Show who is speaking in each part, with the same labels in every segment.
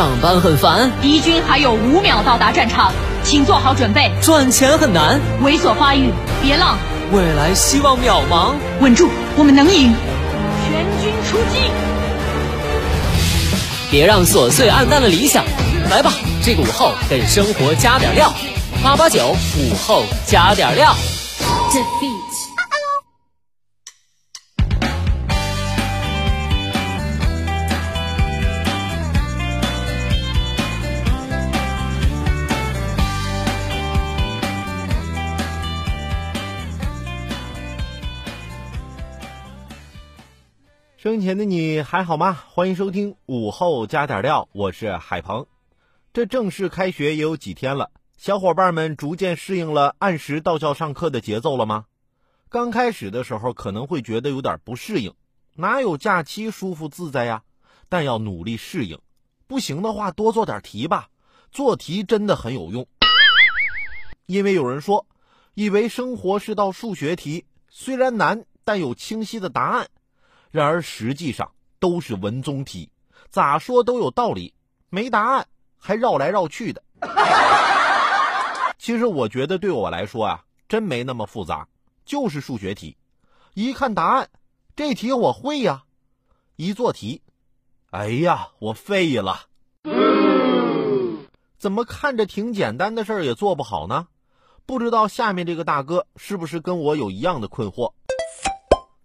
Speaker 1: 上班很烦，
Speaker 2: 敌军还有五秒到达战场，请做好准备。
Speaker 1: 赚钱很难，
Speaker 2: 猥琐发育，别浪。
Speaker 1: 未来希望渺茫，
Speaker 2: 稳住，我们能赢。全军出击！
Speaker 1: 别让琐碎暗淡了理想。来吧，这个午后给生活加点料。八八九午后加点料。
Speaker 3: 生前的你还好吗？欢迎收听午后加点料，我是海鹏。这正式开学也有几天了，小伙伴们逐渐适应了按时到校上课的节奏了吗？刚开始的时候可能会觉得有点不适应，哪有假期舒服自在呀？但要努力适应，不行的话多做点题吧，做题真的很有用。因为有人说，以为生活是道数学题，虽然难，但有清晰的答案。然而实际上都是文综题，咋说都有道理，没答案还绕来绕去的。其实我觉得对我来说啊，真没那么复杂，就是数学题。一看答案，这题我会呀。一做题，哎呀，我废了。怎么看着挺简单的事儿也做不好呢？不知道下面这个大哥是不是跟我有一样的困惑？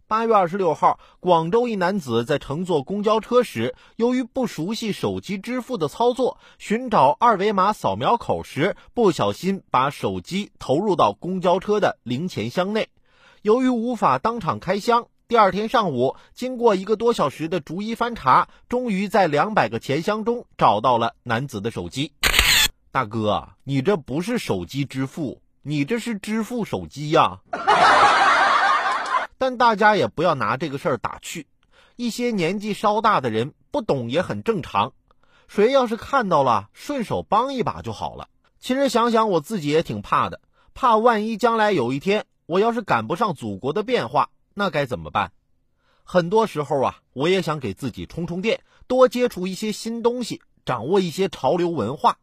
Speaker 3: 八月二十六号，广州一男子在乘坐公交车时，由于不熟悉手机支付的操作，寻找二维码扫描口时，不小心把手机投入到公交车的零钱箱内。由于无法当场开箱，第二天上午，经过一个多小时的逐一翻查，终于在两百个钱箱中找到了男子的手机。大哥，你这不是手机支付，你这是支付手机呀！但大家也不要拿这个事儿打趣，一些年纪稍大的人不懂也很正常。谁要是看到了，顺手帮一把就好了。其实想想我自己也挺怕的，怕万一将来有一天我要是赶不上祖国的变化，那该怎么办？很多时候啊，我也想给自己充充电，多接触一些新东西，掌握一些潮流文化。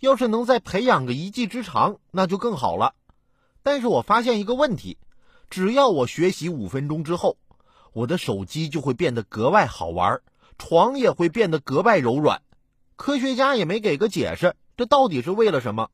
Speaker 3: 要是能再培养个一技之长，那就更好了。但是我发现一个问题。只要我学习五分钟之后，我的手机就会变得格外好玩，床也会变得格外柔软。科学家也没给个解释，这到底是为了什么？